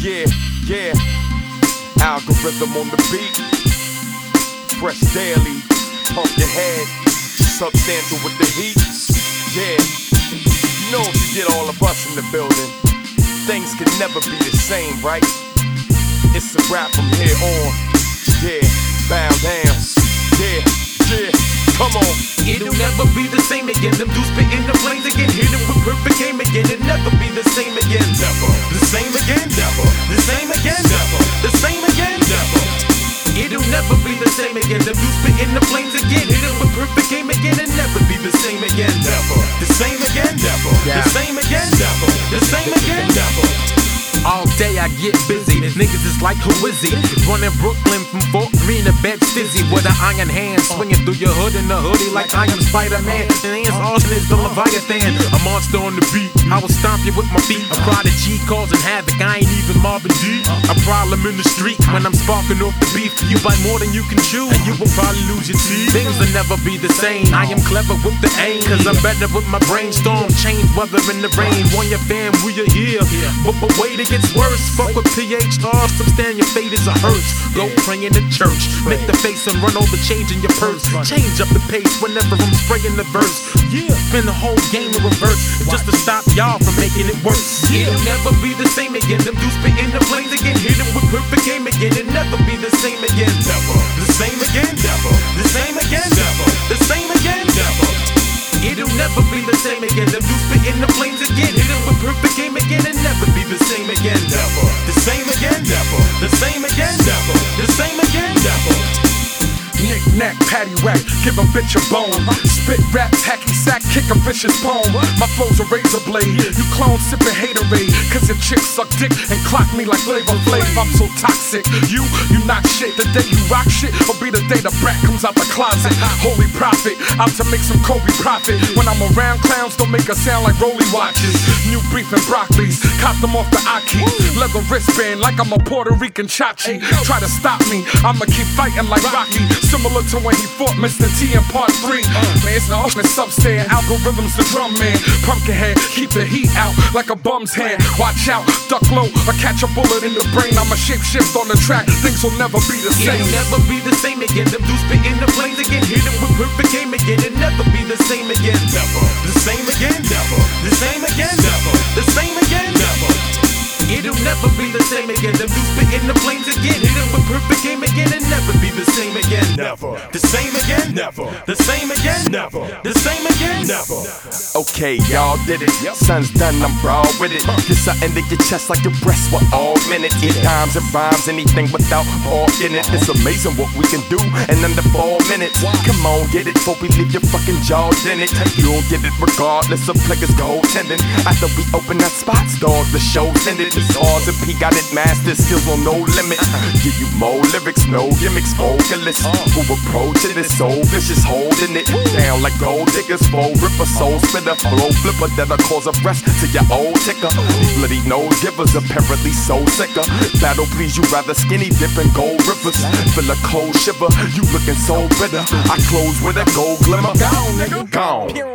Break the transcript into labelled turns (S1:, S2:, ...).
S1: Yeah, yeah. Algorythm on the beat. Fresh daily. Pumpkinhead. Substantial with the heat. Yeah. You know if you get all of us in the building, things can never be the same, right? It's a rap from here on. Yeah. Bow down. Yeah, yeah. Come on.
S2: It'll never be the same again. Them dudes spitting the flames again. Hit it with perfect game again. It'll never be the same again. Never. The same again. Never. The same again. Never. The same again. Never. It'll never be the same again. Them dudes spitting the flames again. Hit it with perfect game again. It'll never be the same again. Never. The same again. Never. The same again. Never. The same again. Never. All day I get busy. Niggas is like who is he? Running Brooklyn from Fort Greene to Bed Stizzy with an iron hand swinging through your hood in the hoodie like I am Spider Man. And Lance Austin is the Leviathan, a monster on the beat. I will stomp you with my feet. A prodigy causing havoc. I ain't even Marvin D. A problem in the street when I'm sparking off the beef. You buy more than you can chew, and you will probably lose your teeth. Things will never be the same. I am clever with the aim, cause I'm better with my brainstorm. Change weather in the rain. Want your fam, we are here. But, but wait, it gets worse. Fuck with PH stars, stand your fate is a hearse. Go pray in the church, make the face and run over change in your purse. Change up the pace whenever I'm spraying the verse. Yeah, spin the whole game in reverse just to stop y'all from making it worse. It'll never be the same again. Again. It'll never be the same again. Never. The same again. Never. The same again. Never. The same again. Never. It'll never be the same again. Them dudes spitting the flames again. Hit it with perfect game again. It'll never be the same again. Never. The same again. Never. The same again. Never. The same again. Never.
S3: Knick knack, patty whack, give a bitch a bone. Spit rap, tacky sack, kick a vicious bone. My flow's a razor blade. You clone sipping haterade, cause your chicks suck dick and clock me like flavor flav. I'm so toxic. You, you not shit. The day you rock shit will be the day the brat comes out the closet. Holy prophet, out to make some Kobe profit. When I'm around clowns, don't make a sound like Rollie watches. New beef and broccolis, cop them off the Aki. Leather wristband like I'm a Puerto Rican chachi. Try to stop me, I'ma keep fighting like Rocky. Similar to when he fought Mr. T in part three. Man, it's the ultimate substand. Algorythm's, the drum man. Pumpkinhead, keep the heat out like a bum's hand. Watch out, duck low, or catch a bullet in the brain. I'm a shapeshift on the track. Things will never be the same.
S2: It'll never be the same again. Them dudes spitting the flames again. Hit it with perfect game again. It'll never be the same again. Never. The same again. Never. The same again. Never. The same again. Never. Be the same again. Them dudes spitting the flames again. Hit it with perfect game again. It'll never be the same again.
S1: Never.
S2: The same again.
S1: Never.
S2: The same again.
S1: Never.
S2: The same again.
S1: Never. Okay, y'all did it. Sun's done, I'm broad with it. Get something to your chest like your breasts were all minute. It dimes and rhymes, anything without all in it. It's amazing what we can do in under four minutes. Come on, get it before we leave your fucking jaws in it. You'll get it regardless of players goaltending. After we open that spots, dog, the show's ended. These R's and P got it mastered, skills on no limit. Give you more lyrics, no gimmicks, vocalists. Who approaching it so vicious, holding it down like gold diggers. Full ripper, soul spitter, flow flipper that'll cause a rest to your old ticker. Bloody nose givers apparently so sicker. Battle please you rather skinny dipping gold rivers. Feel a cold shiver, you looking so bitter. I close with a gold glimmer. Gone, nigga, gone.